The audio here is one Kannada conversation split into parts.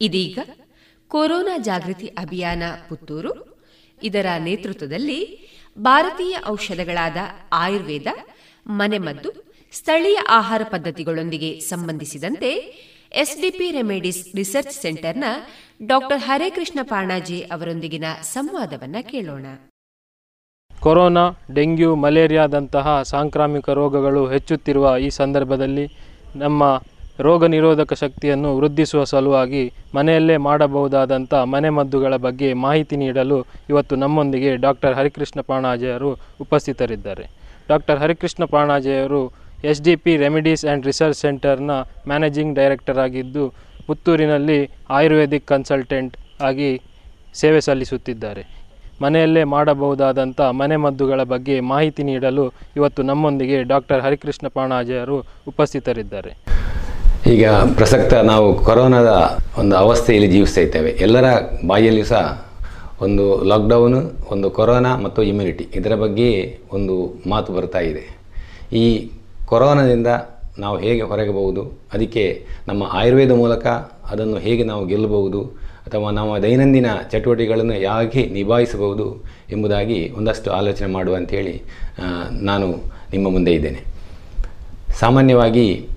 ಇದೀಗ ಕೊರೋನಾ ಜಾಗೃತಿ ಅಭಿಯಾನ ಪುತ್ತೂರು. ಇದರ ನೇತೃತ್ವದಲ್ಲಿ ಭಾರತೀಯ ಔಷಧಗಳಾದ ಆಯುರ್ವೇದ, ಮನೆಮದ್ದು, ಸ್ಥಳೀಯ ಆಹಾರ ಪದ್ಧತಿಗಳೊಂದಿಗೆ ಸಂಬಂಧಿಸಿದಂತೆ ಎಸ್ಡಿಪಿ ರೆಮಿಡೀಸ್ ರಿಸರ್ಚ್ ಸೆಂಟರ್ನ ಡಾಕ್ಟರ್ ಹರೇಕೃಷ್ಣ ಪಾಣಾಜಿ ಅವರೊಂದಿಗಿನ ಸಂವಾದವನ್ನು ಕೇಳೋಣ. ಕೊರೋನಾ, ಡೆಂಗ್ಯೂ, ಮಲೇರಿಯಾದಂತಹ ಸಾಂಕ್ರಾಮಿಕ ರೋಗಗಳು ಹೆಚ್ಚುತ್ತಿರುವ ಈ ಸಂದರ್ಭದಲ್ಲಿ ನಮ್ಮ ರೋಗ ನಿರೋಧಕ ಶಕ್ತಿಯನ್ನು ವೃದ್ಧಿಸುವ ಸಲುವಾಗಿ ಮನೆಯಲ್ಲೇ ಮಾಡಬಹುದಾದಂಥ ಮನೆಮದ್ದುಗಳ ಬಗ್ಗೆ ಮಾಹಿತಿ ನೀಡಲು ಇವತ್ತು ನಮ್ಮೊಂದಿಗೆ ಡಾಕ್ಟರ್ ಹರಿಕೃಷ್ಣ ಪಾಣಾಜೆಯವರು ಉಪಸ್ಥಿತರಿದ್ದಾರೆ. Doctor Harikrishna ಪಾಣಾಜೆಯವರು S D P remedies and research ಸೆಂಟರ್ನ managing director ಆಗಿದ್ದು, ಪುತ್ತೂರಿನಲ್ಲಿ ಆಯುರ್ವೇದಿಕ್ ಕನ್ಸಲ್ಟೆಂಟ್ ಆಗಿ ಸೇವೆ ಸಲ್ಲಿಸುತ್ತಿದ್ದಾರೆ. ಮನೆಯಲ್ಲೇ ಮಾಡಬಹುದಾದಂಥ ಮನೆಮದ್ದುಗಳ ಬಗ್ಗೆ ಮಾಹಿತಿ ನೀಡಲು ಇವತ್ತು ನಮ್ಮೊಂದಿಗೆ ಡಾಕ್ಟರ್ ಹರಿಕೃಷ್ಣ ಪಾಣಾಜೆಯರು ಉಪಸ್ಥಿತರಿದ್ದಾರೆ. ಈಗ ಪ್ರಸಕ್ತ ನಾವು ಕೊರೋನಾದ ಒಂದು ಅವಸ್ಥೆಯಲ್ಲಿ ಜೀವಿಸ್ತಾ ಇದ್ದೇವೆ. ಎಲ್ಲರ ಬಾಯಿಯಲ್ಲಿ ಸಹ ಒಂದು ಲಾಕ್ಡೌನು ಒಂದು ಕೊರೋನಾ ಮತ್ತು ಇಮ್ಯುನಿಟಿ ಇದರ ಬಗ್ಗೆ ಒಂದು ಮಾತು ಬರ್ತಾ ಇದೆ. ಈ ಕೊರೋನಾದಿಂದ ನಾವು ಹೇಗೆ ಹೊರಗಬಹುದು, ಅದಕ್ಕೆ ನಮ್ಮ ಆಯುರ್ವೇದ ಮೂಲಕ ಅದನ್ನು ಹೇಗೆ ನಾವು ಗೆಲ್ಲಬಹುದು, ಅಥವಾ ನಮ್ಮ ದೈನಂದಿನ ಚಟುವಟಿಕೆಗಳನ್ನು ಹೇಗೆ ನಿಭಾಯಿಸಬಹುದು ಎಂಬುದಾಗಿ ಒಂದಷ್ಟು ಆಲೋಚನೆ ಮಾಡುವ ಅಂಥೇಳಿ ನಾನು ನಿಮ್ಮ ಮುಂದೆ ಇದ್ದೇನೆ. ಸಾಮಾನ್ಯವಾಗಿ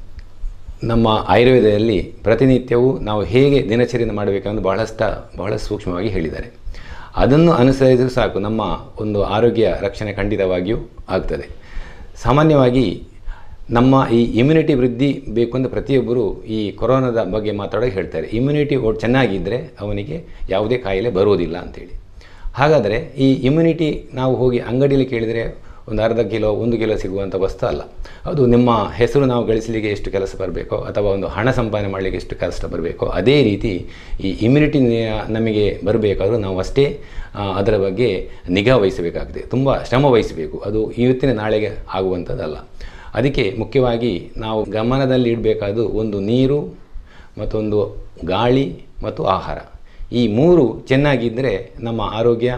ನಮ್ಮ ಆಯುರ್ವೇದದಲ್ಲಿ ಪ್ರತಿನಿತ್ಯವೂ ನಾವು ಹೇಗೆ ದಿನಚರಿಯನ್ನು ಮಾಡಬೇಕೆಂದು ಬಹಳಷ್ಟು ಬಹಳ ಸೂಕ್ಷ್ಮವಾಗಿ ಹೇಳಿದ್ದಾರೆ. ಅದನ್ನು ಅನುಸರಿಸಲು ಸಾಕು, ನಮ್ಮ ಒಂದು ಆರೋಗ್ಯ ರಕ್ಷಣೆ ಖಂಡಿತವಾಗಿಯೂ ಆಗ್ತದೆ. ಸಾಮಾನ್ಯವಾಗಿ ನಮ್ಮ ಈ ಇಮ್ಯುನಿಟಿ ವೃದ್ಧಿ ಬೇಕು ಅಂತ ಪ್ರತಿಯೊಬ್ಬರು ಈ ಕೊರೋನಾದ ಬಗ್ಗೆ ಮಾತಾಡೋಕೆ ಹೇಳ್ತಾರೆ. ಇಮ್ಯುನಿಟಿ ಚೆನ್ನಾಗಿದ್ದರೆ ಅವನಿಗೆ ಯಾವುದೇ ಕಾಯಿಲೆ ಬರೋದಿಲ್ಲ ಅಂಥೇಳಿ ಹಾಗಾದರೆ ಈ ಇಮ್ಯುನಿಟಿ ನಾವು ಹೋಗಿ ಅಂಗಡಿಯಲ್ಲಿ ಕೇಳಿದರೆ ಒಂದು ಅರ್ಧ ಕಿಲೋ, ಒಂದು ಕಿಲೋ ಸಿಗುವಂಥ ವಸ್ತು ಅಲ್ಲ. ಅದು ನಿಮ್ಮ ಹೆಸರು ನಾವು ಗಳಿಸಲಿಕ್ಕೆ ಎಷ್ಟು ಕೆಲಸ ಬರಬೇಕೋ, ಅಥವಾ ಒಂದು ಹಣ ಸಂಪಾದನೆ ಮಾಡಲಿಕ್ಕೆ ಎಷ್ಟು ಕಷ್ಟ ಬರಬೇಕೋ, ಅದೇ ರೀತಿ ಈ ಇಮ್ಯುನಿಟಿ ನಮಗೆ ಬರಬೇಕಾದ್ರೂ ನಾವು ಅಷ್ಟೇ ಅದರ ಬಗ್ಗೆ ನಿಗಾ ವಹಿಸಬೇಕಾಗಿದೆ ತುಂಬ ಶ್ರಮ ವಹಿಸಬೇಕು. ಅದು ಇವತ್ತಿನ ನಾಳೆಗೆ ಆಗುವಂಥದ್ದಲ್ಲ. ಅದಕ್ಕೆ ಮುಖ್ಯವಾಗಿ ನಾವು ಗಮನದಲ್ಲಿ ಇಡಬೇಕಾದ್ದು ಒಂದು ನೀರು, ಮತ್ತೊಂದು ಗಾಳಿ, ಮತ್ತು ಆಹಾರ. ಈ ಮೂರು ಚೆನ್ನಾಗಿದ್ದರೆ ನಮ್ಮ ಆರೋಗ್ಯ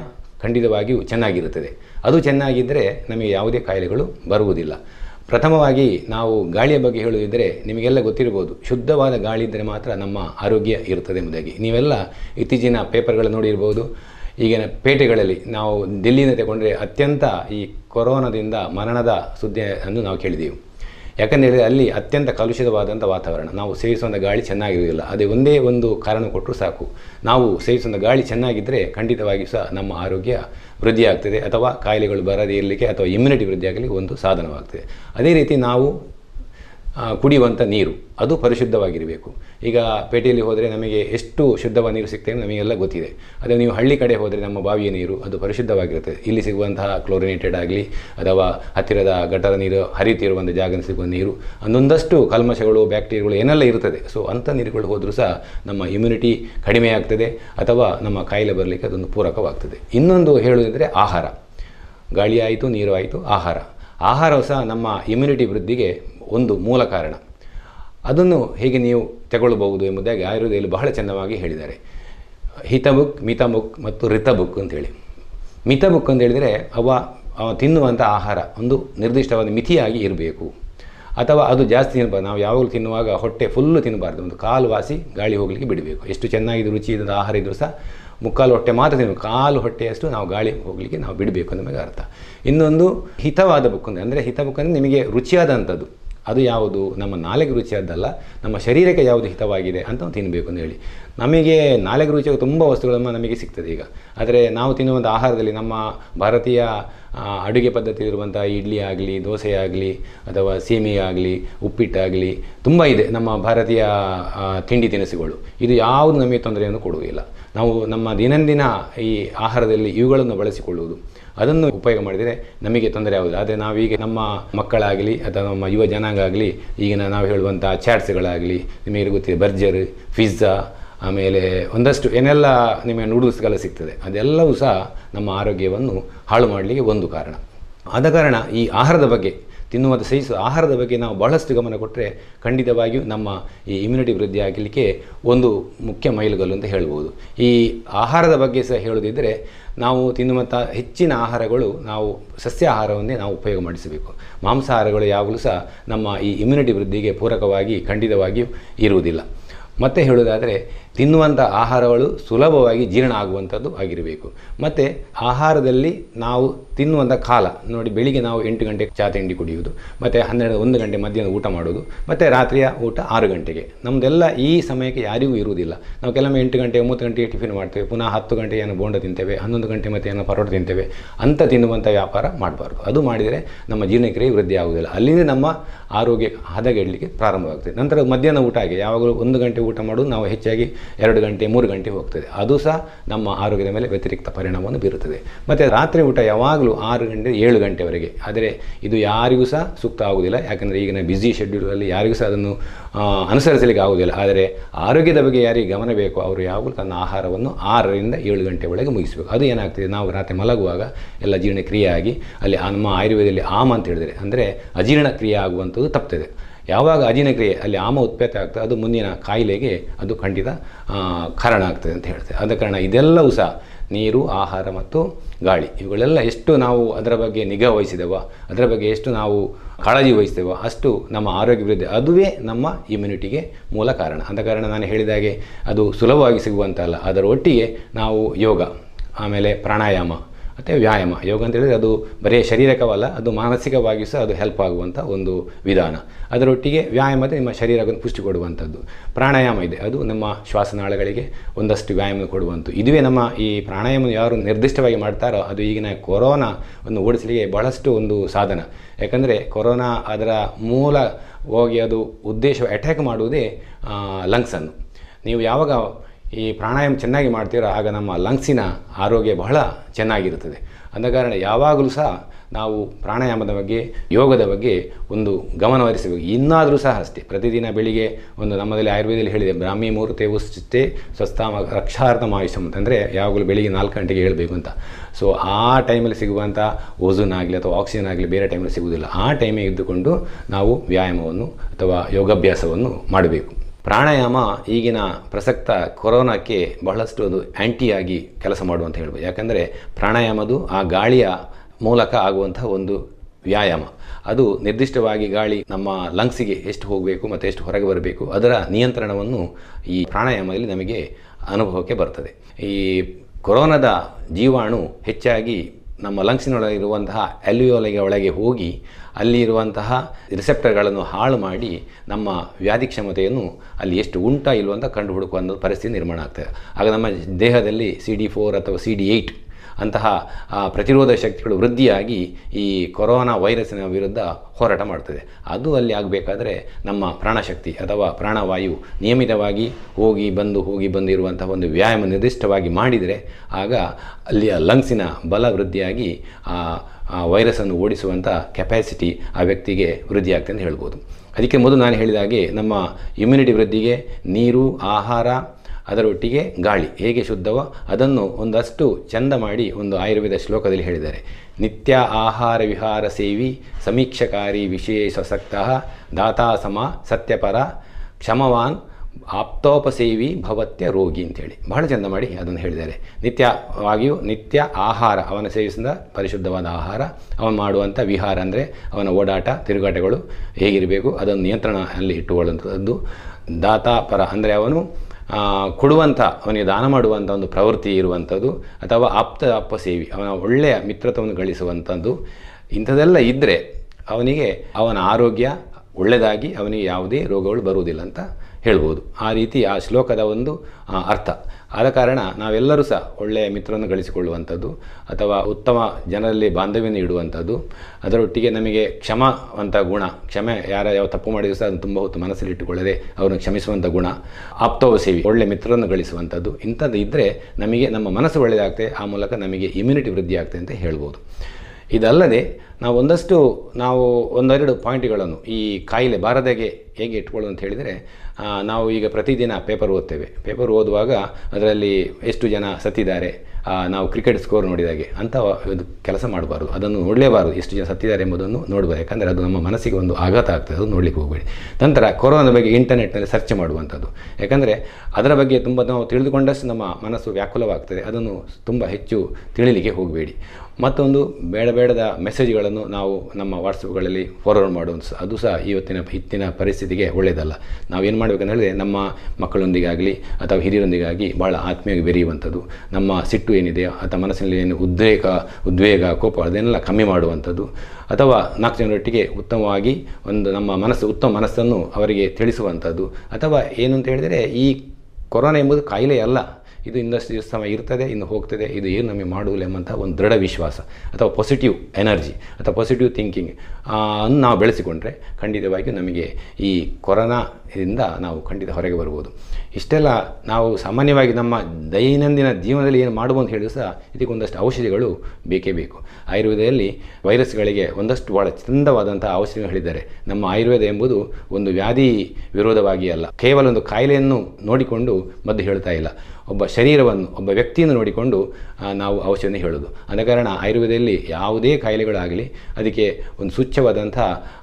ಖಂಡಿತವಾಗಿಯೂ ಚೆನ್ನಾಗಿರುತ್ತದೆ. ಅದು ಚೆನ್ನಾಗಿದ್ದರೆ ನಮಗೆ ಯಾವುದೇ ಕಾಯಿಲೆಗಳು ಬರುವುದಿಲ್ಲ. ಪ್ರಥಮವಾಗಿ ನಾವು ಗಾಳಿಯ ಬಗ್ಗೆ ಹೇಳುವುದಿದ್ದರೆ ನಿಮಗೆಲ್ಲ ಗೊತ್ತಿರ್ಬೋದು, ಶುದ್ಧವಾದ ಗಾಳಿ ಇದ್ದರೆ ಮಾತ್ರ ನಮ್ಮ ಆರೋಗ್ಯ ಇರುತ್ತದೆ ಎಂಬುದಾಗಿ. ನೀವೆಲ್ಲ ಇತ್ತೀಚಿನ ಪೇಪರ್ಗಳು ನೋಡಿರ್ಬೋದು. ಈಗಿನ ಪೇಟೆಗಳಲ್ಲಿ ನಾವು ದಿಲ್ಲಿನ ತಗೊಂಡ್ರೆ ಅತ್ಯಂತ ಈ ಕೊರೋನಾದಿಂದ ಮರಣದ ಸುದ್ದಿಯನ್ನು ನಾವು ಕೇಳಿದೆವು. ಯಾಕಂದರೆ ಅಲ್ಲಿ ಅತ್ಯಂತ ಕಲುಷಿತವಾದಂಥ ವಾತಾವರಣ. ನಾವು ಸೇವಿಸುವಂಥ ಗಾಳಿ ಚೆನ್ನಾಗಿರುವುದಿಲ್ಲ. ಅದೇ ಒಂದೇ ಒಂದು ಕಾರಣ ಕೊಟ್ಟರು ಸಾಕು. ನಾವು ಸೇವಿಸುವಂಥ ಗಾಳಿ ಚೆನ್ನಾಗಿದ್ದರೆ ಖಂಡಿತವಾಗಿಯೂ ಸಹ ನಮ್ಮ ಆರೋಗ್ಯ ವೃದ್ಧಿಯಾಗ್ತದೆ. ಅಥವಾ ಕಾಯಿಲೆಗಳು ಬರದೇ ಇರಲಿಕ್ಕೆ ಅಥವಾ ಇಮ್ಯುನಿಟಿ ವೃದ್ಧಿಯಾಗಲಿ ಒಂದು ಸಾಧನವಾಗ್ತದೆ. ಅದೇ ರೀತಿ ನಾವು ಕುಡಿಯುವಂಥ ನೀರು, ಅದು ಪರಿಶುದ್ಧವಾಗಿರಬೇಕು. ಈಗ ಪೇಟೆಯಲ್ಲಿ ಹೋದರೆ ನಮಗೆ ಎಷ್ಟು ಶುದ್ಧವಾದ ನೀರು ಸಿಗ್ತದೆ ನಮಗೆಲ್ಲ ಗೊತ್ತಿದೆ. ಅದೇ ನೀವು ಹಳ್ಳಿ ಕಡೆ ಹೋದರೆ ನಮ್ಮ ಬಾವಿಯ ನೀರು, ಅದು ಪರಿಶುದ್ಧವಾಗಿರುತ್ತೆ. ಇಲ್ಲಿ ಸಿಗುವಂತಹ ಕ್ಲೋರಿನೇಟೆಡ್ ಆಗಲಿ, ಅಥವಾ ಹತ್ತಿರದ ಗಟರ ನೀರು ಹರಿಯುತ್ತಿರುವಂಥ ಜಾಗ ಸಿಗುವ ನೀರು, ಒಂದೊಂದಷ್ಟು ಕಲ್ಮಶಗಳು, ಬ್ಯಾಕ್ಟೀರಿಯಾಗಳು ಏನೆಲ್ಲ ಇರುತ್ತದೆ ಸೊ ಅಂಥ ನೀರುಗಳು ಹೋದರೂ ಸಹ ನಮ್ಮ ಇಮ್ಯುನಿಟಿ ಕಡಿಮೆ ಆಗ್ತದೆ, ಅಥವಾ ನಮ್ಮ ಕಾಯಿಲೆ ಬರಲಿಕ್ಕೆ ಅದೊಂದು ಪೂರಕವಾಗ್ತದೆ. ಇನ್ನೊಂದು ಹೇಳುವುದಂದರೆ ಆಹಾರ. ಗಾಳಿ ಆಯಿತು, ನೀರು ಆಯಿತು, ಆಹಾರ. ಆಹಾರವು ಸಹ ನಮ್ಮ ಇಮ್ಯುನಿಟಿ ವೃದ್ಧಿಗೆ ಒಂದು ಮೂಲ ಕಾರಣ. ಅದನ್ನು ಹೇಗೆ ನೀವು ತಗೊಳ್ಳಬಹುದು ಎಂಬುದಾಗಿ ಆಯುರ್ವೇದದಲ್ಲಿ ಬಹಳ ಚೆನ್ನವಾಗಿ ಹೇಳಿದ್ದಾರೆ. ಹಿತಬುಕ್, ಮಿತಬುಕ್ ಮತ್ತು ರಿತಬುಕ್ ಅಂತೇಳಿ. ಮಿತಬುಕ್ ಅಂತ ಹೇಳಿದರೆ ಅವ ಅವ ತಿನ್ನುವಂಥ ಆಹಾರ ಒಂದು ನಿರ್ದಿಷ್ಟವಾದ ಮಿತಿಯಾಗಿ ಇರಬೇಕು. ಅಥವಾ ಅದು ಜಾಸ್ತಿ ತಿನ್ನಬಾರ್ದು ನಾವು ಯಾವಾಗಲೂ ತಿನ್ನುವಾಗ ಹೊಟ್ಟೆ ಫುಲ್ಲು ತಿನ್ನಬಾರ್ದು ಒಂದು ಕಾಲು ವಾಸಿ ಗಾಳಿ ಹೋಗಲಿಕ್ಕೆ ಬಿಡಬೇಕು. ಎಷ್ಟು ಚೆನ್ನಾಗಿದ್ದು ರುಚಿ ಇದ್ದ ಆಹಾರ ಇದ್ದರೂ ಸಹ ಮುಕ್ಕಾಲು ಹೊಟ್ಟೆ ಮಾತ್ರ ತಿನ್ನಬೇಕು ಕಾಲು ಹೊಟ್ಟೆಯಷ್ಟು ನಾವು ಗಾಳಿ ಹೋಗಲಿಕ್ಕೆ ನಾವು ಬಿಡಬೇಕು ನಮಗೆ ಅರ್ಥ. ಇನ್ನೊಂದು ಹಿತವಾದ ಬುಕ್ ಅಂದರೆ ಹಿತ ಬುಕ್ ಅಂದರೆ ನಿಮಗೆ ರುಚಿಯಾದಂಥದ್ದು. ಅದು ಯಾವುದು? ನಮ್ಮ ನಾಲೆಗೆ ರುಚಿಯಾದ್ದಲ್ಲ, ನಮ್ಮ ಶರೀರಕ್ಕೆ ಯಾವುದು ಹಿತವಾಗಿದೆ ಅಂತ ತಿನ್ನಬೇಕು ಅಂತ ಹೇಳಿ. ನಮಗೆ ನಾಲೆಗೆ ರುಚಿಯಾಗಿ ತುಂಬ ವಸ್ತುಗಳನ್ನು ನಮಗೆ ಸಿಗ್ತದೆ ಈಗ. ಆದರೆ ನಾವು ತಿನ್ನುವಂಥ ಆಹಾರದಲ್ಲಿ ನಮ್ಮ ಭಾರತೀಯ ಅಡುಗೆ ಪದ್ಧತಿ ಇರುವಂಥ ಇಡ್ಲಿ ಆಗಲಿ, ದೋಸೆ ಆಗಲಿ, ಅಥವಾ ಸೀಮೆ ಆಗಲಿ ಉಪ್ಪಿಟ್ಟಾಗಲಿ ತುಂಬ ಇದೆ ನಮ್ಮ ಭಾರತೀಯ ತಿಂಡಿ ತಿನಿಸುಗಳು. ಇದು ಯಾವುದು ನಮಗೆ ತೊಂದರೆಯನ್ನು ಕೊಡುವುದಿಲ್ಲ. ನಾವು ನಮ್ಮ ದಿನಂದಿನ ಈ ಆಹಾರದಲ್ಲಿ ಇವುಗಳನ್ನು ಬಳಸಿಕೊಳ್ಳುವುದು. ಅದನ್ನು ಉಪಯೋಗ ಮಾಡಿದರೆ ನಮಗೆ ತೊಂದರೆ ಆಗುವುದು ಆದರೆ ನಾವೀಗ ನಮ್ಮ ಮಕ್ಕಳಾಗಲಿ ಅಥವಾ ನಮ್ಮ ಯುವ ಜನಾಂಗ ಆಗಲಿ ಈಗಿನ ನಾವು ಹೇಳುವಂಥ ಚಾಟ್ಸ್ಗಳಾಗಲಿ, ನಿಮಗೆ ಗೊತ್ತಿದೆ, ಬರ್ಜರ್, ಪಿಜ್ಜಾ, ಆಮೇಲೆ ಒಂದಷ್ಟು ಏನೆಲ್ಲ ನಿಮಗೆ ನೂಡಲ್ಸ್ಗೆಲ್ಲ ಸಿಗ್ತದೆ, ಅದೆಲ್ಲವೂ ಸಹ ನಮ್ಮ ಆರೋಗ್ಯವನ್ನು ಹಾಳು ಮಾಡಲಿಕ್ಕೆ ಒಂದು ಕಾರಣ. ಆದ ಕಾರಣ ಈ ಆಹಾರದ ಬಗ್ಗೆ ತಿನ್ನುವಂಥ ಸಹಿಸು ಆಹಾರದ ಬಗ್ಗೆ ನಾವು ಬಹಳಷ್ಟು ಗಮನ ಕೊಟ್ಟರೆ ಖಂಡಿತವಾಗಿಯೂ ನಮ್ಮ ಈ ಇಮ್ಯುನಿಟಿ ವೃದ್ಧಿ ಆಗಲಿಕ್ಕೆ ಒಂದು ಮುಖ್ಯ ಮೈಲುಗಲ್ಲು ಅಂತ ಹೇಳ್ಬೋದು. ಈ ಆಹಾರದ ಬಗ್ಗೆ ಸಹ ಹೇಳೋದಿದ್ದರೆ ನಾವು ತಿನ್ನುವಂಥ ಹೆಚ್ಚಿನ ಆಹಾರಗಳು ನಾವು ಸಸ್ಯ ಆಹಾರವನ್ನೇ ನಾವು ಉಪಯೋಗ ಮಾಡಿಸಬೇಕು. ಮಾಂಸಾಹಾರಗಳು ಯಾವಾಗಲೂ ಸಹ ನಮ್ಮ ಈ ಇಮ್ಯುನಿಟಿ ವೃದ್ಧಿಗೆ ಪೂರಕವಾಗಿ ಖಂಡಿತವಾಗಿಯೂ ಇರುವುದಿಲ್ಲ. ಮತ್ತೆ ಹೇಳುವುದಾದರೆ ತಿನ್ನುವಂಥ ಆಹಾರಗಳು ಸುಲಭವಾಗಿ ಜೀರ್ಣ ಆಗುವಂಥದ್ದು ಆಗಿರಬೇಕು. ಮತ್ತು ಆಹಾರದಲ್ಲಿ ನಾವು ತಿನ್ನುವಂಥ ಕಾಲ, ನೋಡಿ ಬೆಳಿಗ್ಗೆ ನಾವು ಎಂಟು ಗಂಟೆ ಚಾ ತಿಂಡಿ ಕುಡಿಯುವುದು, ಮತ್ತು ಹನ್ನೆರಡು, ಒಂದು ಗಂಟೆ ಮಧ್ಯಾಹ್ನ ಊಟ ಮಾಡೋದು ಮತ್ತು ರಾತ್ರಿಯ ಊಟ ಆರು ಗಂಟೆಗೆ. ನಮ್ಮದೆಲ್ಲ ಈ ಸಮಯಕ್ಕೆ ಯಾರಿಗೂ ಇರುವುದಿಲ್ಲ. ನಾವು ಕೆಲವೊಮ್ಮೆ ಎಂಟು ಗಂಟೆ, ಒಂಬತ್ತು ಗಂಟೆಗೆ ಟಿಫಿನ್ ಮಾಡ್ತೇವೆ, ಪುನಃ ಹತ್ತು ಗಂಟೆ ಏನೋ ಬೋಂಡ ತಿಂತೇವೆ, ಹನ್ನೊಂದು ಗಂಟೆ ಮತ್ತೆ ಏನೋ ಪರೋಟ ತಿಂತೇವೆ, ಅಂತ ತಿನ್ನುವಂಥ ವ್ಯಾಪಾರ ಮಾಡಬಾರ್ದು. ಅದು ಮಾಡಿದರೆ ನಮ್ಮ ಜೀರ್ಣಕ್ರಿಯೆ ವೃದ್ಧಿ ಆಗುವುದಿಲ್ಲ. ಅಲ್ಲಿಂದ ನಮ್ಮ ಆರೋಗ್ಯ ಹದಗೆಡಲಿಕ್ಕೆ ಪ್ರಾರಂಭವಾಗ್ತದೆ. ನಂತರ ಮಧ್ಯಾಹ್ನ ಊಟ ಆಗಿ ಯಾವಾಗಲೂ ಒಂದು ಗಂಟೆ ಊಟ ಮಾಡೋದು ನಾವು ಹೆಚ್ಚಾಗಿ ಎರಡು ಗಂಟೆ, ಮೂರು ಗಂಟೆ ಹೋಗ್ತದೆ. ಅದು ಸಹ ನಮ್ಮ ಆರೋಗ್ಯದ ಮೇಲೆ ವ್ಯತಿರಿಕ್ತ ಪರಿಣಾಮವನ್ನು ಬೀರುತ್ತದೆ. ಮತ್ತು ರಾತ್ರಿ ಊಟ ಯಾವಾಗಲೂ ಆರು ಗಂಟೆ, ಏಳು ಗಂಟೆವರೆಗೆ. ಆದರೆ ಇದು ಯಾರಿಗೂ ಸಹ ಸೂಕ್ತ ಆಗುವುದಿಲ್ಲ. ಯಾಕಂದರೆ ಈಗಿನ ಬ್ಯುಸಿ ಶೆಡ್ಯೂಲಲ್ಲಿ ಯಾರಿಗೂ ಸಹ ಅದನ್ನು ಅನುಸರಿಸಲಿಕ್ಕೆ ಆಗುವುದಿಲ್ಲ. ಆದರೆ ಆರೋಗ್ಯದ ಬಗ್ಗೆ ಯಾರಿಗೆ ಗಮನ ಬೇಕು ಅವರು ಯಾವಾಗಲೂ ತನ್ನ ಆಹಾರವನ್ನು ಆರರಿಂದ ಏಳು ಗಂಟೆ ಒಳಗೆ ಮುಗಿಸಬೇಕು. ಅದು ಏನಾಗ್ತದೆ? ನಾವು ರಾತ್ರಿ ಮಲಗುವಾಗ ಎಲ್ಲ ಜೀರ್ಣಕ್ರಿಯೆ ಆಗಿ ಅಲ್ಲಿ ನಮ್ಮ ಆಯುರ್ವೇದದಲ್ಲಿ ಆಮ್ ಅಂತ ಹೇಳಿದರೆ, ಅಂದರೆ ಅಜೀರ್ಣಕ್ರಿಯೆ ಆಗುವಂಥದ್ದು ತಪ್ತದೆ. ಯಾವಾಗ ಅಜೀರ್ಣಕ್ರಿಯೆ ಅಲ್ಲಿ ಆಮ ಉತ್ಪತ್ತಿ ಆಗ್ತದೆ, ಅದು ಮುಂದಿನ ಕಾಯಿಲೆಗೆ ಅದು ಖಂಡಿತ ಕಾರಣ ಆಗ್ತದೆ ಅಂತ ಹೇಳ್ತೇವೆ. ಆದ ಕಾರಣ ಇದೆಲ್ಲವೂ ಸಹ ನೀರು, ಆಹಾರ ಮತ್ತು ಗಾಳಿ, ಇವುಗಳೆಲ್ಲ ಎಷ್ಟು ನಾವು ಅದರ ಬಗ್ಗೆ ನಿಗಾ ವಹಿಸಿದೆವೋ, ಅದರ ಬಗ್ಗೆ ಎಷ್ಟು ನಾವು ಕಾಳಜಿ ವಹಿಸ್ತೇವೋ ಅಷ್ಟು ನಮ್ಮ ಆರೋಗ್ಯ ವೃದ್ಧಿ ಅದುವೇ ನಮ್ಮ ಇಮ್ಯುನಿಟಿಗೆ ಮೂಲ ಕಾರಣ. ಆದ ಕಾರಣ ನಾನು ಹೇಳಿದಾಗೆ ಅದು ಸುಲಭವಾಗಿ ಸಿಗುವಂತಲ್ಲ, ಅದರ ಒಟ್ಟಿಗೆ ನಾವು ಯೋಗ, ಆಮೇಲೆ ಪ್ರಾಣಾಯಾಮ ಮತ್ತು ವ್ಯಾಯಾಮ. ಯೋಗ ಅಂತ ಹೇಳಿದರೆ ಅದು ಬರೀ ಶರೀರಕವಲ್ಲ, ಅದು ಮಾನಸಿಕವಾಗಿಯೂ ಸಹ ಅದು ಹೆಲ್ಪ್ ಆಗುವಂಥ ಒಂದು ವಿಧಾನ. ಅದರೊಟ್ಟಿಗೆ ವ್ಯಾಯಾಮ ಅಂದರೆ ನಿಮ್ಮ ಶರೀರವನ್ನು ಪುಷ್ಟಿ ಕೊಡುವಂಥದ್ದು ಪ್ರಾಣಾಯಾಮ ಇದೆ. ಅದು ನಮ್ಮ ಶ್ವಾಸನಾಳಗಳಿಗೆ ಒಂದಷ್ಟು ವ್ಯಾಯಾಮ ಕೊಡುವಂಥದ್ದು ಇದುವೇ ನಮ್ಮ ಈ ಪ್ರಾಣಾಯಾಮ ಯಾರು ನಿರ್ದಿಷ್ಟವಾಗಿ ಮಾಡ್ತಾರೋ ಅದು ಈಗಿನ ಕೊರೋನಾವನ್ನು ಓಡಿಸಲಿಕ್ಕೆ ಬಹಳಷ್ಟು ಒಂದು ಸಾಧನ. ಯಾಕಂದರೆ ಕೊರೋನಾ ಅದರ ಮೂಲ ಹೋಗಿ ಅದು ಉದ್ದೇಶ ಅಟ್ಯಾಕ್ ಮಾಡುವುದೇ ಲಂಗ್ಸನ್ನು ನೀವು ಯಾವಾಗ ಈ ಪ್ರಾಣಾಯಾಮ ಚೆನ್ನಾಗಿ ಮಾಡ್ತೀರೋ, ಆಗ ನಮ್ಮ ಲಂಗ್ಸಿನ ಆರೋಗ್ಯ ಬಹಳ ಚೆನ್ನಾಗಿರುತ್ತದೆ. ಅಂದ ಕಾರಣ ಯಾವಾಗಲೂ ಸಹ ನಾವು ಪ್ರಾಣಾಯಾಮದ ಬಗ್ಗೆ, ಯೋಗದ ಬಗ್ಗೆ ಒಂದು ಗಮನಹರಿಸಬೇಕು ಇನ್ನಾದರೂ ಸಹ ಅಷ್ಟೇ. ಪ್ರತಿದಿನ ಬೆಳಿಗ್ಗೆ ಒಂದು ನಮ್ಮದಲ್ಲಿ ಆಯುರ್ವೇದದಲ್ಲಿ ಹೇಳಿದೆ, ಬ್ರಾಹ್ಮಿ ಮುಹೂರ್ತೆ ಉಷ್ಟಿಷ್ಟೇ ಸ್ವಸ್ಥಾಮ ರಕ್ಷಾರ್ಥಮ ಆಯುಷಂ ಅಂತಂದರೆ ಯಾವಾಗಲೂ ಬೆಳಿಗ್ಗೆ ನಾಲ್ಕು ಗಂಟೆಗೆ ಹೇಳಬೇಕು ಅಂತ. ಸೊ ಆ ಟೈಮಲ್ಲಿ ಸಿಗುವಂಥ ಓಝೋನ್ ಆಗಲಿ ಅಥವಾ ಆಕ್ಸಿಜನ್ ಆಗಲಿ ಬೇರೆ ಟೈಮಲ್ಲಿ ಸಿಗುವುದಿಲ್ಲ. ಆ ಟೈಮಿಗೆ ಇದ್ದುಕೊಂಡು ನಾವು ವ್ಯಾಯಾಮವನ್ನು ಅಥವಾ ಯೋಗಾಭ್ಯಾಸವನ್ನು ಮಾಡಬೇಕು. ಪ್ರಾಣಾಯಾಮ ಈಗಿನ ಪ್ರಸಕ್ತ ಕೊರೋನಾಕ್ಕೆ ಬಹಳಷ್ಟು ಅದು ಆ್ಯಂಟಿಯಾಗಿ ಕೆಲಸ ಮಾಡುವಂತ ಹೇಳ್ಬೋದು. ಯಾಕಂದರೆ ಪ್ರಾಣಾಯಾಮದು ಆ ಗಾಳಿಯ ಮೂಲಕ ಆಗುವಂಥ ಒಂದು ವ್ಯಾಯಾಮ. ಅದು ನಿರ್ದಿಷ್ಟವಾಗಿ ಗಾಳಿ ನಮ್ಮ ಲಂಗ್ಸಿಗೆ ಎಷ್ಟು ಹೋಗಬೇಕು ಮತ್ತು ಎಷ್ಟು ಹೊರಗೆ ಬರಬೇಕು ಅದರ ನಿಯಂತ್ರಣವನ್ನು ಈ ಪ್ರಾಣಾಯಾಮದಲ್ಲಿ ನಮಗೆ ಅನುಭವಕ್ಕೆ ಬರ್ತದೆ. ಈ ಕೊರೋನಾದ ಜೀವಾಣು ಹೆಚ್ಚಾಗಿ ನಮ್ಮ ಲಂಗ್ಸಿನೊಳಗಿರುವಂತಹ ಅಲ್ವಿಯೋಲೆಗೆ ಒಳಗೆ ಹೋಗಿ ಅಲ್ಲಿರುವಂತಹ ರಿಸೆಪ್ಟರ್ಗಳನ್ನು ಹಾಳು ಮಾಡಿ ನಮ್ಮ ವ್ಯಾಧಿ ಕ್ಷಮತೆಯನ್ನು ಅಲ್ಲಿ ಎಷ್ಟು ಉಂಟಾ ಇಲ್ವೋ ಅಂತ ಕಂಡು ಹುಡುಕುವ ಒಂದು ಪರಿಸ್ಥಿತಿ ನಿರ್ಮಾಣ ಆಗ್ತದೆ. ಆಗ ನಮ್ಮ ದೇಹದಲ್ಲಿ ಸಿ ಡಿ ಫೋರ್ ಅಥವಾ ಸಿ ಡಿ ಏಯ್ಟ್ ಅಂತಹ ಪ್ರತಿರೋಧ ಶಕ್ತಿಗಳು ವೃದ್ಧಿಯಾಗಿ ಈ ಕೊರೋನಾ ವೈರಸ್ಸಿನ ವಿರುದ್ಧ ಹೋರಾಟ ಮಾಡ್ತದೆ. ಅದು ಅಲ್ಲಿ ಆಗಬೇಕಾದ್ರೆ ನಮ್ಮ ಪ್ರಾಣಶಕ್ತಿ ಅಥವಾ ಪ್ರಾಣವಾಯು ನಿಯಮಿತವಾಗಿ ಹೋಗಿ ಬಂದು ಹೋಗಿ ಬಂದಿರುವಂತಹ ಒಂದು ವ್ಯಾಯಾಮ ನಿರ್ದಿಷ್ಟವಾಗಿ ಮಾಡಿದರೆ ಆಗ ಅಲ್ಲಿಯ ಲಂಗ್ಸಿನ ಬಲ ವೃದ್ಧಿಯಾಗಿ ವೈರಸ್ಸನ್ನು ಓಡಿಸುವಂಥ ಕೆಪ್ಯಾಸಿಟಿ ಆ ವ್ಯಕ್ತಿಗೆ ವೃದ್ಧಿಯಾಗ್ತದೆ ಅಂತ ಹೇಳ್ಬೋದು. ಅದಕ್ಕೆ ಮೊದಲು ನಾನು ಹೇಳಿದ ಹಾಗೆ ನಮ್ಮ ಇಮ್ಯುನಿಟಿ ವೃದ್ಧಿಗೆ ನೀರು, ಆಹಾರ, ಅದರೊಟ್ಟಿಗೆ ಗಾಳಿ ಹೇಗೆ ಶುದ್ಧವೋ ಅದನ್ನು ಒಂದಷ್ಟು ಚಂದ ಮಾಡಿ ಒಂದು ಆಯುರ್ವೇದ ಶ್ಲೋಕದಲ್ಲಿ ಹೇಳಿದ್ದಾರೆ. ನಿತ್ಯ ಆಹಾರ ವಿಹಾರ ಸೇವಿ ಸಮೀಕ್ಷಕಾರಿ ವಿಶೇಷಸಕ್ತ ದಾತಾ ಸಮ ಸತ್ಯಪರ ಕ್ಷಮವಾನ್ ಆಪ್ತೋಪಸೇವಿ ಭವತ್ಯ ರೋಗಿ ಅಂತೇಳಿ. ಬಹಳ ಚಂದ ಮಾಡಿ ಅದನ್ನು ಹೇಳಿದ್ದಾರೆ. ನಿತ್ಯವಾಗಿಯೂ ನಿತ್ಯ ಆಹಾರ, ಅವನ ಸೇವಿಸಿದ ಪರಿಶುದ್ಧವಾದ ಆಹಾರ, ಅವನು ಮಾಡುವಂಥ ವಿಹಾರ ಅಂದರೆ ಅವನ ಓಡಾಟ, ತಿರುಗಾಟಗಳು ಹೇಗಿರಬೇಕು, ಅದನ್ನು ನಿಯಂತ್ರಣ ಅಲ್ಲಿ ಇಟ್ಟುಕೊಳ್ಳುವಂಥದ್ದು. ದಾತಾಪರ ಅಂದರೆ ಅವನು ಕೊಡುವಂಥ, ಅವನಿಗೆ ದಾನ ಮಾಡುವಂಥ ಒಂದು ಪ್ರವೃತ್ತಿ ಇರುವಂಥದ್ದು, ಅಥವಾ ಆಪ್ತ ಅಪ್ಪ ಸೇವಿ ಅವನ ಒಳ್ಳೆಯ ಮಿತ್ರತ್ವವನ್ನು ಗಳಿಸುವಂಥದ್ದು. ಇಂಥದ್ದೆಲ್ಲ ಇದ್ದರೆ ಅವನಿಗೆ ಅವನ ಆರೋಗ್ಯ ಒಳ್ಳೆಯದಾಗಿ, ಅವನಿಗೆ ಯಾವುದೇ ರೋಗಗಳು ಬರುವುದಿಲ್ಲ ಅಂತ ಹೇಳ್ಬೋದು ಆ ರೀತಿ ಆ ಶ್ಲೋಕದ ಒಂದು ಅರ್ಥ. ಆದ ಕಾರಣ ನಾವೆಲ್ಲರೂ ಸಹ ಒಳ್ಳೆಯ ಮಿತ್ರರನ್ನು ಗಳಿಸಿಕೊಳ್ಳುವಂಥದ್ದು, ಅಥವಾ ಉತ್ತಮ ಜನರಲ್ಲಿ ಬಾಂಧವ್ಯವನ್ನು ಇಡುವಂಥದ್ದು, ಅದರೊಟ್ಟಿಗೆ ನಮಗೆ ಕ್ಷಮವಂತ ಗುಣ, ಕ್ಷಮೆ ಯಾರ ಯಾವ ತಪ್ಪು ಮಾಡಿದ್ರು ಸಹ ಅದನ್ನು ತುಂಬ ಹೊತ್ತು ಮನಸ್ಸಲ್ಲಿಟ್ಟುಕೊಳ್ಳದೆ ಅವರನ್ನು ಕ್ಷಮಿಸುವಂಥ ಗುಣ, ಆಪ್ತವ ಸೇವಿ ಒಳ್ಳೆಯ ಮಿತ್ರರನ್ನು ಗಳಿಸುವಂಥದ್ದು ಇಂಥದ್ದು ಇದ್ದರೆ ನಮಗೆ ನಮ್ಮ ಮನಸ್ಸು ಒಳ್ಳೆಯದಾಗ್ತದೆ, ಆ ಮೂಲಕ ನಮಗೆ ಇಮ್ಯುನಿಟಿ ವೃದ್ಧಿ ಆಗ್ತದೆ ಅಂತ ಹೇಳ್ಬೋದು. ಇದಲ್ಲದೆ ನಾವು ಒಂದಷ್ಟು, ನಾವು ಒಂದೆರಡು ಪಾಯಿಂಟ್ಗಳನ್ನು ಈ ಕಾಯಿಲೆ ಬಾರದಾಗೆ ಹೇಗೆ ಇಟ್ಕೊಳ್ಳೋದು ಅಂತ ಹೇಳಿದರೆ ನಾವು ಈಗ ಪ್ರತಿದಿನ ಪೇಪರ್ ಓದ್ತೇವೆ. ಪೇಪರ್ ಓದುವಾಗ ಅದರಲ್ಲಿ ಎಷ್ಟು ಜನ ಸತ್ತಿದ್ದಾರೆ ನಾವು ಕ್ರಿಕೆಟ್ ಸ್ಕೋರ್ ನೋಡಿದಾಗೆ ಅಂತ ಇದು ಕೆಲಸ ಮಾಡಬಾರ್ದು. ಅದನ್ನು ನೋಡಲೇಬಾರ್ದು, ಎಷ್ಟು ಜನ ಸತ್ತಿದ್ದಾರೆ ಎಂಬುದನ್ನು ನೋಡಬಾರ್ದು. ಯಾಕಂದರೆ ಅದು ನಮ್ಮ ಮನಸ್ಸಿಗೆ ಒಂದು ಆಘಾತ ಆಗ್ತದೆ ಅದು ನೋಡಲಿಕ್ಕೆ ಹೋಗಬೇಡಿ. ನಂತರ ಕೊರೋನಾದ ಬಗ್ಗೆ ಇಂಟರ್ನೆಟ್ನಲ್ಲಿ ಸರ್ಚ್ ಮಾಡುವಂಥದ್ದು. ಯಾಕಂದರೆ ಅದರ ಬಗ್ಗೆ ತುಂಬ ನಾವು ತಿಳಿದುಕೊಂಡಷ್ಟು ನಮ್ಮ ಮನಸ್ಸು ವ್ಯಾಕುಲವಾಗ್ತದೆ. ಅದನ್ನು ತುಂಬ ಹೆಚ್ಚು ತಿಳಿಲಿಕ್ಕೆ ಹೋಗಬೇಡಿ. ಮತ್ತೊಂದು ಬೇಡ ಬೇಡದ ಮೆಸೇಜ್ಗಳನ್ನು ನಾವು ನಮ್ಮ ವಾಟ್ಸಪ್ಗಳಲ್ಲಿ ಫಾರ್ವರ್ಡ್ ಮಾಡುವಂಥ ಅದು ಸಹ ಇವತ್ತಿನ ಇತ್ತಿನ ಪರಿಸ್ಥಿತಿಗೆ ಒಳ್ಳೆಯದಲ್ಲ. ನಾವೇನು ಮಾಡಬೇಕಂತ ಹೇಳಿದ್ರೆ, ನಮ್ಮ ಮಕ್ಕಳೊಂದಿಗಾಗಲಿ ಅಥವಾ ಹಿರಿಯರೊಂದಿಗಾಗಿ ಭಾಳ ಆತ್ಮೀಯವಾಗಿ ಬೆರೆಯುವಂಥದ್ದು, ನಮ್ಮ ಸಿಟ್ಟು ಏನಿದೆ ಅಥವಾ ಮನಸ್ಸಿನಲ್ಲಿ ಏನು ಉದ್ರೇಕ, ಉದ್ವೇಗ, ಕೋಪ, ಅದನ್ನೆಲ್ಲ ಕಮ್ಮಿ ಮಾಡುವಂಥದ್ದು, ಅಥವಾ ನಾಲ್ಕು ಜನರೊಟ್ಟಿಗೆ ಉತ್ತಮವಾಗಿ ಒಂದು ನಮ್ಮ ಮನಸ್ಸು, ಉತ್ತಮ ಮನಸ್ಸನ್ನು ಅವರಿಗೆ ತಿಳಿಸುವಂಥದ್ದು, ಅಥವಾ ಏನು ಅಂತ ಹೇಳಿದರೆ, ಈ ಕೊರೋನಾ ಎಂಬುದು ಕಾಯಿಲೆ ಅಲ್ಲ ಇದು ಇನ್ನಷ್ಟು ಸಮಯ ಇರ್ತದೆ, ಇನ್ನು ಹೋಗ್ತದೆ, ಇದು ಏನು ನಮಗೆ ಮಾಡುವುದಿಲ್ಲ ಎಂಬಂಥ ಒಂದು ದೃಢ ವಿಶ್ವಾಸ ಅಥವಾ ಪಾಸಿಟಿವ್ ಎನರ್ಜಿ ಅಥವಾ ಪಾಸಿಟಿವ್ ಥಿಂಕಿಂಗ್ ಅನ್ನು ನಾವು ಬೆಳೆಸಿಕೊಂಡ್ರೆ ಖಂಡಿತವಾಗಿಯೂ ನಮಗೆ ಈ ಕೊರೋನಾದಿಂದ ನಾವು ಖಂಡಿತ ಹೊರಗೆ ಬರ್ಬೋದು. ಇಷ್ಟೆಲ್ಲ ನಾವು ಸಾಮಾನ್ಯವಾಗಿ ನಮ್ಮ ದೈನಂದಿನ ಜೀವನದಲ್ಲಿ ಏನು ಮಾಡುವಂತ ಹೇಳಿದ್ರು ಸಹ ಇದಕ್ಕೊಂದಷ್ಟು ಔಷಧಿಗಳು ಬೇಕೇ ಬೇಕು. ಆಯುರ್ವೇದದಲ್ಲಿ ವೈರಸ್ಗಳಿಗೆ ಒಂದಷ್ಟು ಭಾಳ ಚಂದವಾದಂಥ ಔಷಧಿಗಳು ಹೇಳಿದ್ದಾರೆ. ನಮ್ಮ ಆಯುರ್ವೇದ ಎಂಬುದು ಒಂದು ವ್ಯಾಧಿ ವಿರೋಧವಾಗಿ ಅಲ್ಲ. ಕೇವಲ ಒಂದು ಕಾಯಿಲೆಯನ್ನು ನೋಡಿಕೊಂಡು ಮದ್ದು ಹೇಳ್ತಾ ಇಲ್ಲ. ಒಬ್ಬ ಶರೀರವನ್ನು, ಒಬ್ಬ ವ್ಯಕ್ತಿಯನ್ನು ನೋಡಿಕೊಂಡು ನಾವು ಔಷಧಿಯನ್ನು ಹೇಳೋದು ಆದ ಕಾರಣ ಆಯುರ್ವೇದದಲ್ಲಿ ಯಾವುದೇ ಕಾಯಿಲೆಗಳಾಗಲಿ, ಅದಕ್ಕೆ ಒಂದು ಸೂಚ್ಯವಾದಂಥ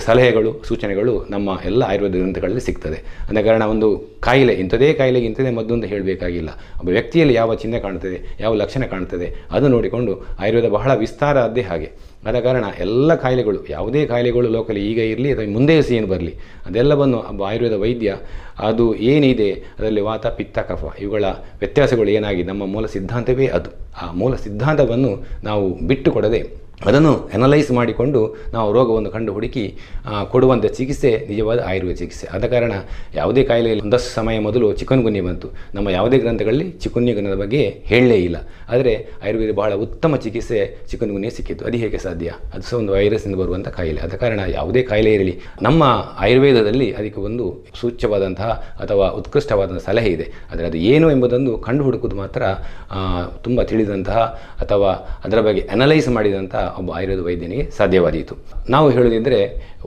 ಸಲಹೆಗಳು, ಸೂಚನೆಗಳು ನಮ್ಮ ಎಲ್ಲ ಆಯುರ್ವೇದ ಗ್ರಂಥಗಳಲ್ಲಿ ಸಿಗ್ತದೆ. ಆದ ಕಾರಣ ಒಂದು ಕಾಯಿಲೆ ಇಂಥದೇ ಕಾಯಿಲೆಗೆ ಇಂಥದೇ ಮದ್ದು ಅಂತ ಹೇಳಬೇಕಾಗಿಲ್ಲ. ಒಬ್ಬ ವ್ಯಕ್ತಿಯಲ್ಲಿ ಯಾವ ಚಿಹ್ನೆ ಕಾಣ್ತದೆ, ಯಾವ ಲಕ್ಷಣ ಕಾಣ್ತದೆ, ಅದು ನೋಡಿಕೊಂಡು ಆಯುರ್ವೇದ ಬಹಳ ವಿಸ್ತಾರ ಅದೇ ಹಾಗೆ. ಆದ ಕಾರಣ ಎಲ್ಲ ಕಾಯಿಲೆಗಳು, ಯಾವುದೇ ಕಾಯಿಲೆಗಳು ಲೋಕಲಿ ಈಗ ಇರಲಿ ಅಥವಾ ಮುಂದೆ ಏನು ಬರಲಿ ಅದೆಲ್ಲವನ್ನು ಒಬ್ಬ ಆಯುರ್ವೇದ ವೈದ್ಯ, ಅದು ಏನಿದೆ, ಅದರಲ್ಲಿ ವಾತ, ಪಿತ್ತ, ಕಫ, ಇವುಗಳ ವ್ಯತ್ಯಾಸಗಳು ಏನಾಗಿ ನಮ್ಮ ಮೂಲ ಸಿದ್ಧಾಂತವೇ ಅದು. ಆ ಮೂಲ ಸಿದ್ಧಾಂತವನ್ನು ನಾವು ಬಿಟ್ಟು ಕೊಡದೆ ಅದನ್ನು ಅನಲೈಸ್ ಮಾಡಿಕೊಂಡು ನಾವು ರೋಗವನ್ನು ಕಂಡು ಹುಡುಕಿ ಕೊಡುವಂಥ ಚಿಕಿತ್ಸೆ, ನಿಜವಾದ ಆಯುರ್ವೇದ ಚಿಕಿತ್ಸೆ. ಆದ ಕಾರಣ ಯಾವುದೇ ಕಾಯಿಲೆಯಲ್ಲಿ ಒಂದಷ್ಟು ಸಮಯ ಮೊದಲು ಚಿಕನ್ಗುನ್ಯ ಬಂತು. ನಮ್ಮ ಯಾವುದೇ ಗ್ರಂಥಗಳಲ್ಲಿ ಚಿಕನ್ಗುನ್ಯದ ಬಗ್ಗೆ ಹೇಳಲೇ ಇಲ್ಲ. ಆದರೆ ಆಯುರ್ವೇದ ಬಹಳ ಉತ್ತಮ ಚಿಕಿತ್ಸೆ ಚಿಕನ್ಗುನ್ಯ ಸಿಕ್ಕಿತ್ತು. ಅದು ಹೇಗೆ ಸಾಧ್ಯ? ಅದು ಸಹ ಒಂದು ವೈರಸ್ನಿಂದ ಬರುವಂಥ ಕಾಯಿಲೆ. ಆದ ಕಾರಣ ಯಾವುದೇ ಕಾಯಿಲೆ ಇರಲಿ, ನಮ್ಮ ಆಯುರ್ವೇದದಲ್ಲಿ ಅದಕ್ಕೆ ಒಂದು ಸೂಚ್ಯವಾದಂತಹ ಅಥವಾ ಉತ್ಕೃಷ್ಟವಾದಂಥ ಸಲಹೆ ಇದೆ. ಆದರೆ ಅದು ಏನು ಎಂಬುದನ್ನು ಕಂಡು ಹುಡುಕುವುದು ಮಾತ್ರ ತುಂಬ ತಿಳಿದಂತಹ ಅಥವಾ ಅದರ ಬಗ್ಗೆ ಅನಲೈಸ್ ಮಾಡಿದಂಥ ಒಬ್ಬ ಆಯುರ್ವೇದ ವೈದ್ಯನಿಗೆ ಸಾಧ್ಯವಾದೀತು. ನಾವು ಹೇಳೋದಿದ್ದರೆ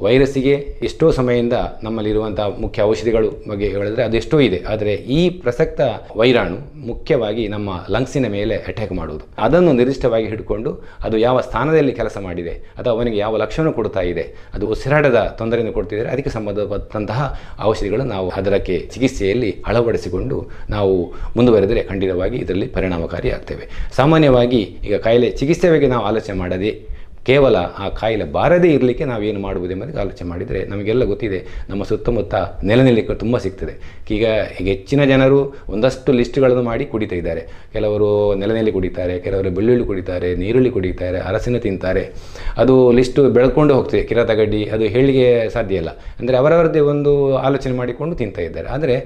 ವೈರಸ್ಸಿಗೆ ಎಷ್ಟೋ ಸಮಯದಿಂದ ನಮ್ಮಲ್ಲಿರುವಂಥ ಮುಖ್ಯ ಔಷಧಿಗಳು ಬಗ್ಗೆ ಹೇಳಿದ್ರೆ ಅದೆಷ್ಟೋ ಇದೆ. ಆದರೆ ಈ ಪ್ರಸಕ್ತ ವೈರಾಣು ಮುಖ್ಯವಾಗಿ ನಮ್ಮ ಲಂಗ್ಸಿನ ಮೇಲೆ ಅಟ್ಯಾಕ್ ಮಾಡುವುದು. ಅದನ್ನು ನಿರ್ದಿಷ್ಟವಾಗಿ ಹಿಡ್ಕೊಂಡು ಅದು ಯಾವ ಸ್ಥಾನದಲ್ಲಿ ಕೆಲಸ ಮಾಡಿದೆ, ಅಥವಾ ಅವನಿಗೆ ಯಾವ ಲಕ್ಷಣ ಕೊಡ್ತಾ ಇದೆ, ಅದು ಉಸಿರಾಟದ ತೊಂದರೆಯನ್ನು ಕೊಡ್ತಿದ್ದಾರೆ ಅದಕ್ಕೆ ಸಂಬಂಧಪಟ್ಟಂತಹ ಔಷಧಿಗಳು ನಾವು ಅದರಕ್ಕೆ ಚಿಕಿತ್ಸೆಯಲ್ಲಿ ಅಳವಡಿಸಿಕೊಂಡು ನಾವು ಮುಂದುವರೆದರೆ ಖಂಡಿತವಾಗಿ ಇದರಲ್ಲಿ ಪರಿಣಾಮಕಾರಿ ಆಗ್ತೇವೆ ಸಾಮಾನ್ಯವಾಗಿ ಈಗ ಕಾಯಿಲೆ ಚಿಕಿತ್ಸೆ ನಾವು ಆಲೋಚನೆ ಮಾಡದೆ ಕೇವಲ ಆ ಕಾಯಿಲೆ ಬಾರದೇ ಇರಲಿಕ್ಕೆ ನಾವೇನು ಮಾಡ್ಬೋದು ಎಂಬುದಕ್ಕೆ ಆಲೋಚನೆ ಮಾಡಿದರೆ ನಮಗೆಲ್ಲ ಗೊತ್ತಿದೆ, ನಮ್ಮ ಸುತ್ತಮುತ್ತ ನೆಲನಿಲಿಕ್ಕೆ ತುಂಬ ಸಿಗ್ತದೆ. ಈಗ ಈಗ ಹೆಚ್ಚಿನ ಜನರು ಒಂದಷ್ಟು ಲಿಸ್ಟ್ಗಳನ್ನು ಮಾಡಿ ಕುಡಿತಾ ಇದ್ದಾರೆ. ಕೆಲವರು ನೆಲನೆಲ್ಲಿ ಕುಡಿತಾರೆ, ಕೆಲವರು ಬೆಳ್ಳುಳ್ಳಿ ಕುಡಿತಾರೆ, ನೀರುಳ್ಳಿ ಕುಡಿತಾರೆ, ಅರಸಿನ ತಿಂತಾರೆ. ಅದು ಲಿಸ್ಟು ಬೆಳ್ಕೊಂಡು ಹೋಗ್ತದೆ. ಕಿರತಗಡ್ಡಿ ಅದು ಹೇಳಿಗೆ ಸಾಧ್ಯ ಇಲ್ಲ. ಅಂದರೆ ಅವರವರದ್ದೇ ಒಂದು ಆಲೋಚನೆ ಮಾಡಿಕೊಂಡು ತಿಂತಾ ಇದ್ದಾರೆ. ಆದರೆ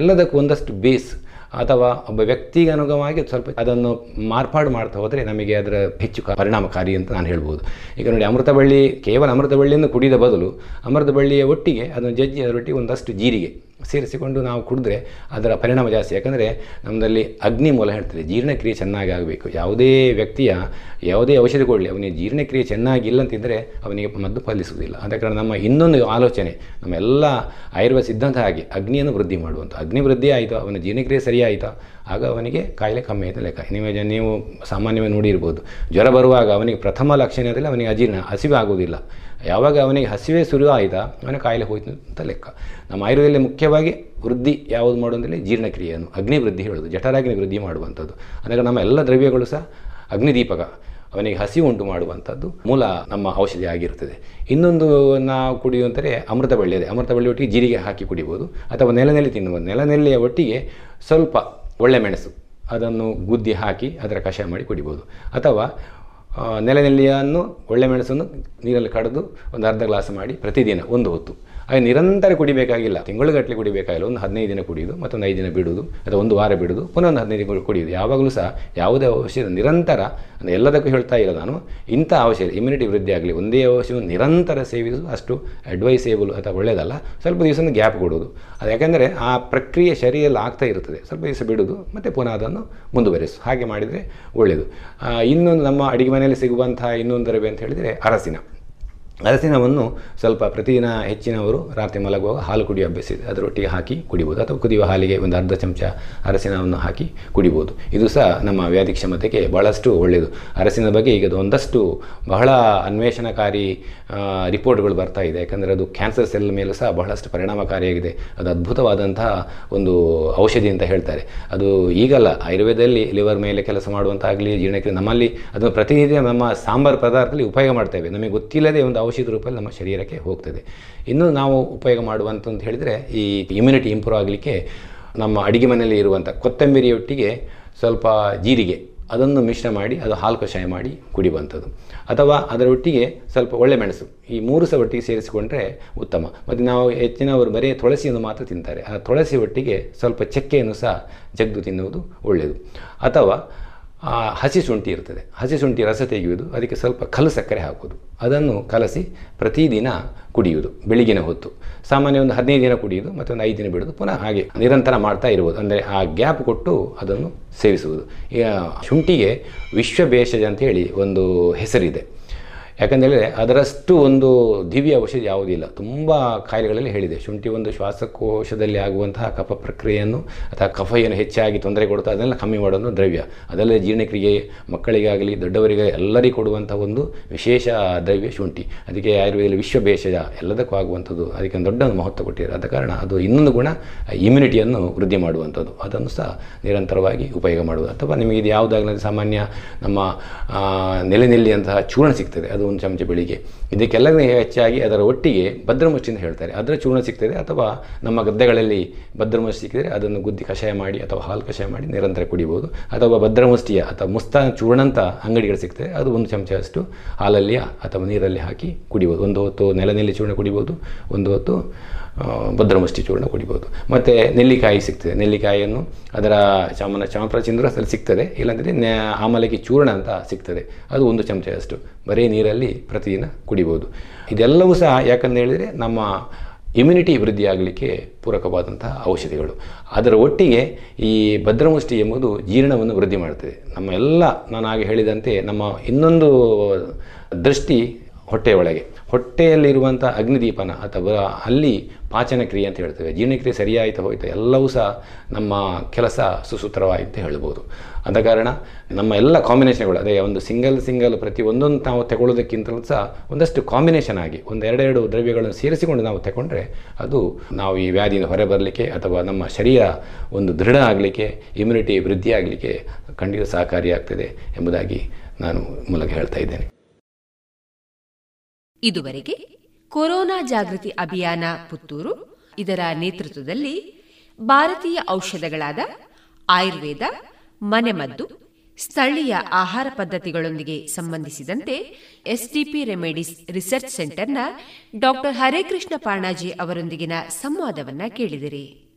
ಎಲ್ಲದಕ್ಕೂ ಒಂದಷ್ಟು ಬೇಸ್ ಅಥವಾ ಒಬ್ಬ ವ್ಯಕ್ತಿಗೆ ಅನುಗುಣವಾಗಿ ಸ್ವಲ್ಪ ಅದನ್ನು ಮಾರ್ಪಾಡು ಮಾಡ್ತಾ ಹೋದರೆ ನಮಗೆ ಅದರ ಹೆಚ್ಚು ಪರಿಣಾಮಕಾರಿ ಅಂತ ನಾನು ಹೇಳ್ಬೋದು. ಈಗ ನೋಡಿ ಅಮೃತ ಬಳ್ಳಿ ಕೇವಲ ಅಮೃತ ಬಳ್ಳಿಯನ್ನು ಕುಡಿದ ಬದಲು ಅಮೃತ ಬಳ್ಳಿಯ ಒಟ್ಟಿಗೆ ಅದನ್ನು ಜಜ್ಜಿ ಅದರೊಟ್ಟಿಗೆ ಒಂದಷ್ಟು ಜೀರಿಗೆ. ಸೇರಿಸಿಕೊಂಡು ನಾವು ಕುಡಿದ್ರೆ ಅದರ ಪರಿಣಾಮ ಜಾಸ್ತಿ. ಯಾಕಂದರೆ ನಮ್ಮದಲ್ಲಿ ಅಗ್ನಿ ಮೂಲ ಹೇಳ್ತದೆ, ಜೀರ್ಣಕ್ರಿಯೆ ಚೆನ್ನಾಗಿ ಆಗಬೇಕು. ಯಾವುದೇ ವ್ಯಕ್ತಿಯ ಯಾವುದೇ ಔಷಧಿ ಕೊಡಲಿ, ಅವನಿಗೆ ಜೀರ್ಣಕ್ರಿಯೆ ಚೆನ್ನಾಗಿಲ್ಲ ಅಂತಿದ್ದರೆ ಅವನಿಗೆ ಮದ್ದು ಫಲಿಸುವುದಿಲ್ಲ ಆದ ಕಾರಣ ನಮ್ಮ ಇನ್ನೊಂದು ಆಲೋಚನೆ, ನಮ್ಮ ಎಲ್ಲ ಆಯುರ್ವೇದ ಸಿದ್ಧಾಂತ ಹಾಗೆ ಅಗ್ನಿಯನ್ನು ವೃದ್ಧಿ ಮಾಡುವಂಥ ಅಗ್ನಿ ವೃದ್ಧಿ ಆಯಿತು? ಅವನ ಜೀರ್ಣಕ್ರಿಯೆ ಸರಿ ಆಯಿತಾ? ಆಗ ಅವನಿಗೆ ಕಾಯಿಲೆ ಕಮ್ಮಿ ಆಯಿತು ಲೆಕ್ಕ. ನೀವು ನೀವು ಸಾಮಾನ್ಯವಾಗಿ ನೋಡಿರ್ಬೋದು. ಜ್ವರ ಬರುವಾಗ ಅವನಿಗೆ ಪ್ರಥಮ ಲಕ್ಷಣದಲ್ಲಿ ಅವನಿಗೆ ಅಜೀರ್ಣ, ಹಸಿವೆ ಆಗುವುದಿಲ್ಲ. ಯಾವಾಗ ಅವನಿಗೆ ಹಸಿವೆ ಶುರು ಆಯಿತಾ, ಅವನ ಕಾಯಿಲೆ ಹೋಯ್ತು ಅಂತ ಲೆಕ್ಕ. ನಮ್ಮ ಆಯುರ್ವೇದದಲ್ಲಿ ಮುಖ್ಯವಾಗಿ ವೃದ್ಧಿ ಯಾವುದು ಮಾಡೋದಂದರೆ ಜೀರ್ಣಕ್ರಿಯೆಯನ್ನು ಅಗ್ನಿ ವೃದ್ಧಿ ಹೇಳೋದು ಜಠರಾಗ್ನಿ ವೃದ್ಧಿ ಮಾಡುವಂಥದ್ದು. ಅಂದರೆ ನಮ್ಮ ಎಲ್ಲ ದ್ರವ್ಯಗಳು ಸಹ ಅಗ್ನಿದೀಪಕ, ಅವನಿಗೆ ಹಸಿ ಉಂಟು ಮಾಡುವಂಥದ್ದು ಮೂಲ ನಮ್ಮ ಔಷಧಿ ಆಗಿರುತ್ತದೆ ಇನ್ನೊಂದು ನಾವು ಕುಡಿಯುವಂತರೆ ಅಮೃತ ಬಳ್ಳಿ ಅಮೃತ ಬಳ್ಳಿ ಒಟ್ಟಿಗೆ ಜೀರಿಗೆ ಹಾಕಿ ಕುಡಿಬೋದು, ಅಥವಾ ನೆಲನೆಲೆ ತಿನ್ನುವುದು ನೆಲನೆಲೆಯ ಒಟ್ಟಿಗೆ ಸ್ವಲ್ಪ ಒಳ್ಳೆ ಮೆಣಸು. ಅದನ್ನು ಗುದ್ದಿ ಹಾಕಿ ಅದರ ಕಷಾಯ ಮಾಡಿ ಕುಡಿಬೋದು. ಅಥವಾ ನೆಲನೆಲ್ಲಿಯನ್ನು ಒಳ್ಳೆ ಮೆಣಸನ್ನು ನೀರಲ್ಲಿ ಕಡಿದು ಒಂದು ಅರ್ಧ ಗ್ಲಾಸ್ ಮಾಡಿ ಪ್ರತಿದಿನ ಒಂದು ಹೊತ್ತು. ಹಾಗೆ ನಿರಂತರ ಕುಡಿಬೇಕಾಗಿಲ್ಲ. ತಿಂಗಳುಗಟ್ಟಲೆ ಕುಡಿಬೇಕಾಗಿಲ್ಲ. ಒಂದು ಹದಿನೈದು ದಿನ ಕುಡಿಯೋದು, ಮತ್ತೊಂದು ಐದು ದಿನ ಬಿಡೋದು, ಅಥವಾ ಒಂದು ವಾರ ಬಿಡೋದು, ಪುನಃ ಒಂದು ಹದಿನೈದು ದಿನ ಕುಡಿಯೋದು. ಯಾವಾಗಲೂ ಸಹ ಯಾವುದೇ ಔಷಧ ನಿರಂತರ, ಅಂದರೆ ಎಲ್ಲದಕ್ಕೂ ಹೇಳ್ತಾ ಇಲ್ಲ ನಾನು, ಇಂಥ ಔಷಧ ಇಮ್ಯುನಿಟಿ ವೃದ್ಧಿ ಆಗಲಿ, ಒಂದೇ ಔಷಧ ನಿರಂತರ ಸೇವಿಸುವುದು ಅಷ್ಟು ಅಡ್ವೈಸೇಬಲ್ ಅಥವಾ ಒಳ್ಳೆಯದಲ್ಲ. ಸ್ವಲ್ಪ ದಿವಸ ಗ್ಯಾಪ್ ಕೊಡೋದು ಅದು ಯಾಕೆಂದರೆ ಆ ಪ್ರಕ್ರಿಯೆ ಶರೀರಲ್ಲಿ ಆಗ್ತಾ ಇರುತ್ತದೆ. ಸ್ವಲ್ಪ ದಿವಸ ಬಿಡೋದು, ಮತ್ತು ಪುನಃ ಅದನ್ನು ಮುಂದುವರಿಸು. ಹಾಗೆ ಮಾಡಿದರೆ ಒಳ್ಳೆಯದು. ಇನ್ನೊಂದು ನಮ್ಮ ಅಡುಗೆ ಮನೆಯಲ್ಲಿ ಸಿಗುವಂತಹ ಇನ್ನೊಂದು ದ್ರವ್ಯ ಅಂತ ಹೇಳಿದರೆ ಅರಸಿನ. ಅರಸಿನವನ್ನು ಸ್ವಲ್ಪ ಪ್ರತಿದಿನ ಹೆಚ್ಚಿನವರು ರಾತ್ರಿ ಮಲಗುವಾಗ ಹಾಲು ಕುಡಿಯೋ ಅಭ್ಯಾಸ ಇದೆ ಅದರೊಟ್ಟಿಗೆ ಹಾಕಿ ಕುಡಿಬೋದು. ಅಥವಾ ಕುದಿಯುವ ಹಾಲಿಗೆ ಒಂದು ಅರ್ಧ ಚಮಚ ಅರಸಿನವನ್ನು ಹಾಕಿ ಕುಡಿಬೋದು. ಇದು ಸಹ ನಮ್ಮ ವ್ಯಾಧಿ ಕ್ಷಮತೆಗೆ ಭಾಳಷ್ಟು ಒಳ್ಳೆಯದು. ಅರಸಿನ ಬಗ್ಗೆ ಈಗ ಒಂದಷ್ಟು ಬಹಳ ಅನ್ವೇಷಣಕಾರಿ ರಿಪೋರ್ಟ್ಗಳು ಬರ್ತಾ ಇದೆ. ಯಾಕಂದರೆ ಅದು ಕ್ಯಾನ್ಸರ್ ಸೆಲ್ ಮೇಲೂ ಸಹ ಬಹಳಷ್ಟು ಪರಿಣಾಮಕಾರಿಯಾಗಿದೆ. ಅದು ಅದ್ಭುತವಾದಂತಹ ಒಂದು ಔಷಧಿ ಅಂತ ಹೇಳ್ತಾರೆ. ಅದು ಈಗಲ್ಲ. ಆಯುರ್ವೇದದಲ್ಲಿ ಲಿವರ್ ಮೇಲೆ ಕೆಲಸ ಮಾಡುವಂತಾಗಲಿ, ಜೀರ್ಣಕ್ರಿಯೆ ನಮ್ಮಲ್ಲಿ ಅದನ್ನು ಪ್ರತಿನಿತ್ಯ ನಮ್ಮ ಸಾಂಬಾರು ಪದಾರ್ಥದಲ್ಲಿ ಉಪಯೋಗ ಮಾಡ್ತೇವೆ ನಮಗೆ ಗೊತ್ತಿಲ್ಲದೆ ಒಂದು ಔಷಧ ರೂಪದಲ್ಲಿ ನಮ್ಮ ಶರೀರಕ್ಕೆ ಹೋಗ್ತದೆ. ಇನ್ನು ನಾವು ಉಪಯೋಗ ಮಾಡುವಂಥ ಅಂತ ಹೇಳಿದರೆ ಈ ಇಮ್ಯುನಿಟಿ ಇಂಪ್ರೂವ್ ಆಗಲಿಕ್ಕೆ ನಮ್ಮ ಅಡುಗೆ ಮನೆಯಲ್ಲಿ ಇರುವಂಥ ಕೊತ್ತಂಬರಿಯೊಟ್ಟಿಗೆ ಸ್ವಲ್ಪ ಜೀರಿಗೆ, ಅದನ್ನು ಮಿಶ್ರ ಮಾಡಿ, ಅದು ಹಾಲು ಕಷಾಯ ಮಾಡಿ ಕುಡಿಯುವಂಥದ್ದು ಅಥವಾ ಅದರೊಟ್ಟಿಗೆ ಸ್ವಲ್ಪ ಒಳ್ಳೆ ಮೆಣಸು, ಈ ಮೂರು ಸಹ ಒಟ್ಟಿಗೆ ಸೇರಿಸಿಕೊಂಡ್ರೆ ಉತ್ತಮ. ಮತ್ತು ನಾವು ಹೆಚ್ಚಿನವರು ಬರೀ ತುಳಸಿಯನ್ನು ಮಾತ್ರ ತಿಂತಾರೆ. ಆ ತುಳಸಿ ಒಟ್ಟಿಗೆ ಸ್ವಲ್ಪ ಚಕ್ಕೆಯನ್ನು ಸಹ ಜಗ್ದು ತಿನ್ನುವುದು ಒಳ್ಳೆಯದು. ಅಥವಾ ಹಸಿ ಶುಂಠಿ ಇರ್ತದೆ. ಹಸಿ ಶುಂಠಿ ರಸ ತೆಗೆಯುವುದು, ಅದಕ್ಕೆ ಸ್ವಲ್ಪ ಕಲ್ಲು ಸಕ್ಕರೆ ಹಾಕೋದು ಅದನ್ನು ಕಲಸಿ ಪ್ರತಿದಿನ ಕುಡಿಯುವುದು ಬೆಳಿಗಿನ ಹೊತ್ತು. ಸಾಮಾನ್ಯ ಒಂದು ಹದಿನೈದು ದಿನ ಕುಡಿಯುವುದು ಮತ್ತು ಒಂದು ಐದು ದಿನ ಬಿಡೋದು ಪುನಃ ಹಾಗೆ ನಿರಂತರ ಮಾಡ್ತಾ ಇರ್ಬೋದು ಅಂದರೆ ಆ ಗ್ಯಾಪ್ ಕೊಟ್ಟು ಅದನ್ನು ಸೇವಿಸುವುದು. ಶುಂಠಿಗೆ ವಿಶ್ವ ಅಂತ ಹೇಳಿ ಒಂದು ಹೆಸರಿದೆ. ಯಾಕಂದರೆ ಅದರಷ್ಟು ಒಂದು ದಿವ್ಯ ಔಷಧಿ ಯಾವುದಿಲ್ಲ ತುಂಬ ಕಾಯಿಲೆಗಳಲ್ಲಿ ಹೇಳಿದೆ. ಶುಂಠಿ ಒಂದು ಶ್ವಾಸಕೋಶದಲ್ಲಿ ಆಗುವಂತಹ ಕಫ ಪ್ರಕ್ರಿಯೆಯನ್ನು ಅಥವಾ ಕಫೆಯನ್ನು ಹೆಚ್ಚಾಗಿ ತೊಂದರೆ ಕೊಡುತ್ತಾ ಅದನ್ನೆಲ್ಲ ಕಮ್ಮಿ ಮಾಡೋದು ದ್ರವ್ಯ. ಅದಲ್ಲದೆ ಜೀರ್ಣಕ್ರಿಯೆ, ಮಕ್ಕಳಿಗಾಗಲಿ ದೊಡ್ಡವರಿಗೆ ಎಲ್ಲರಿಗೂ ಕೊಡುವಂಥ ಒಂದು ವಿಶೇಷ ದ್ರವ್ಯ ಶುಂಠಿ. ಅದಕ್ಕೆ ಆಯುರ್ವೇದದಲ್ಲಿ ವಿಶ್ವ ಭೇಷಜ ಎಲ್ಲದಕ್ಕೂ ಆಗುವಂಥದ್ದು ಅದಕ್ಕೆ ಒಂದು ದೊಡ್ಡ ಮಹತ್ವ ಕೊಟ್ಟಿದ್ದಾರೆ. ಆದ ಕಾರಣ ಅದು ಇನ್ನೊಂದು ಗುಣ ಇಮ್ಯುನಿಟಿಯನ್ನು ವೃದ್ಧಿ ಮಾಡುವಂಥದ್ದು. ಅದನ್ನು ಸಹ ನಿರಂತರವಾಗಿ ಉಪಯೋಗ ಮಾಡುವುದು. ಅಥವಾ ನಿಮಗೆ ಇದು ಯಾವುದಾಗಲಿ ಸಾಮಾನ್ಯ ನಮ್ಮ ನೆಲೆ ಚೂರ್ಣ ಸಿಗ್ತದೆ. ಅದು ಒಂದು ಚಮಚ ಬೆಳಿಗ್ಗೆ. ಇದಕ್ಕೆಲ್ಲ ಹೆಚ್ಚಾಗಿ ಅದರ ಒಟ್ಟಿಗೆ ಭದ್ರಮುಷ್ಟಿ ಅಂತ ಹೇಳ್ತಾರೆ. ಅದರ ಚೂರ್ಣ ಸಿಗ್ತದೆ ಅಥವಾ ನಮ್ಮ ಗದ್ದೆಗಳಲ್ಲಿ ಭದ್ರಮುಷ್ಟಿ ಸಿಕ್ಕಿದರೆ ಅದನ್ನು ಗುದ್ದಿ ಕಷಾಯ ಮಾಡಿ ಅಥವಾ ಹಾಲು ಕಷಾಯ ಮಾಡಿ ನಿರಂತರ ಕುಡಿಬೋದು. ಅಥವಾ ಭದ್ರಮುಷ್ಟಿಯ ಅಥವಾ ಮುಸ್ತಾ ಚೂರ್ಣ ಅಂತ ಅಂಗಡಿಗಳು ಸಿಗ್ತದೆ, ಅದು ಒಂದು ಚಮಚದಷ್ಟು ಹಾಲಲ್ಲಿ ಅಥವಾ ನೀರಲ್ಲಿ ಹಾಕಿ ಕುಡಿಬೋದು. ಒಂದು ಹೊತ್ತು ನೆಲನೆಲ್ಲಿ ಚೂರ್ಣ ಕುಡಿಬೋದು, ಒಂದು ಹೊತ್ತು ಭದ್ರಮುಷ್ಟಿ ಚೂರ್ಣ ಕುಡಿಬೋದು. ಮತ್ತು ನೆಲ್ಲಿಕಾಯಿ ಸಿಗ್ತದೆ. ನೆಲ್ಲಿಕಾಯಿಯನ್ನು ಅದರ ಚಾಮನ ಚಾಮಪ್ರಚಿಂದ್ರದಲ್ಲಿ ಸಿಗ್ತದೆ. ಇಲ್ಲಾಂದರೆ ನೆ ಆಮಲಕ್ಕಿ ಚೂರ್ಣ ಅಂತ ಸಿಗ್ತದೆ. ಅದು ಒಂದು ಚಮಚದಷ್ಟು. ಬರೀ ನೀರಲ್ಲಿ ಪ್ರತಿದಿನ ಕುಡಿಬೋದು. ಇದೆಲ್ಲವೂ ಸಹ ಯಾಕಂತ ಹೇಳಿದರೆ ನಮ್ಮ ಇಮ್ಯುನಿಟಿ ವೃದ್ಧಿಯಾಗಲಿಕ್ಕೆ ಪೂರಕವಾದಂತಹ ಔಷಧಿಗಳು. ಅದರ ಒಟ್ಟಿಗೆ ಈ ಭದ್ರಮುಷ್ಟಿ ಎಂಬುದು ಜೀರ್ಣವನ್ನು ವೃದ್ಧಿ ಮಾಡ್ತದೆ. ನಮ್ಮ ಎಲ್ಲ ನಾನು ಹಾಗೆ ಹೇಳಿದಂತೆ ನಮ್ಮ ಇನ್ನೊಂದು ದೃಷ್ಟಿ ಹೊಟ್ಟೆಯ ಒಳಗೆ. ಹೊಟ್ಟೆಯಲ್ಲಿರುವಂಥ ಅಗ್ನಿದೀಪನ ಅಥವಾ ಅಲ್ಲಿ ಪಾಚನ ಕ್ರಿಯೆ ಅಂತ ಹೇಳ್ತೇವೆ. ಜೀರ್ಣಕ್ರಿಯೆ ಸರಿಯಾಯಿತು ಹೋಯ್ತು ಎಲ್ಲವೂ ಸಹ ನಮ್ಮ ಕೆಲಸ ಸುಸೂತ್ರವಾಯಿತು ಹೇಳ್ಬೋದು. ಆದ ಕಾರಣ ನಮ್ಮ ಎಲ್ಲ ಕಾಂಬಿನೇಷನ್ಗಳು ಅದೇ ಒಂದು ಸಿಂಗಲ್ ಸಿಂಗಲ್ ಪ್ರತಿ ಒಂದೊಂದು ನಾವು ತಗೊಳ್ಳೋದಕ್ಕಿಂತಲೂ ಸಹ ಒಂದಷ್ಟು ಕಾಂಬಿನೇಷನ್ ಆಗಿ ಒಂದು ಎರಡೆರಡು ದ್ರವ್ಯಗಳನ್ನು ಸೇರಿಸಿಕೊಂಡು ನಾವು ತಗೊಂಡ್ರೆ ಅದು ನಾವು ಈ ವ್ಯಾಧಿಯಿಂದ ಹೊರ ಬರಲಿಕ್ಕೆ ಅಥವಾ ನಮ್ಮ ಶರೀರ ಒಂದು ದೃಢ ಆಗಲಿಕ್ಕೆ ಇಮ್ಯುನಿಟಿ ವೃದ್ಧಿ ಆಗಲಿಕ್ಕೆ ಖಂಡಿತ ಸಹಕಾರಿಯಾಗ್ತದೆ ಎಂಬುದಾಗಿ ನಾನು ಮೂಲಕ ಹೇಳ್ತಾ ಇದ್ದೇನೆ. ಇದುವರೆಗೆ ಕೊರೋನಾ ಜಾಗೃತಿ ಅಭಿಯಾನ ಪುತ್ತೂರು, ಇದರ ನೇತೃತ್ವದಲ್ಲಿ ಭಾರತೀಯ ಔಷಧಗಳಾದ ಆಯುರ್ವೇದ, ಮನೆಮದ್ದು, ಸ್ಥಳೀಯ ಆಹಾರ ಪದ್ಧತಿಗಳೊಂದಿಗೆ ಸಂಬಂಧಿಸಿದಂತೆ ಎಸ್ಡಿಪಿ ರೆಮಿಡೀಸ್ ರಿಸರ್ಚ್ ಸೆಂಟರ್ನ ಡಾಕ್ಟರ್ ಹರೇಕೃಷ್ಣ ಪಾಣಾಜಿ ಅವರೊಂದಿಗಿನ ಸಂವಾದವನ್ನ ಕೇಳಿದಿರಿ.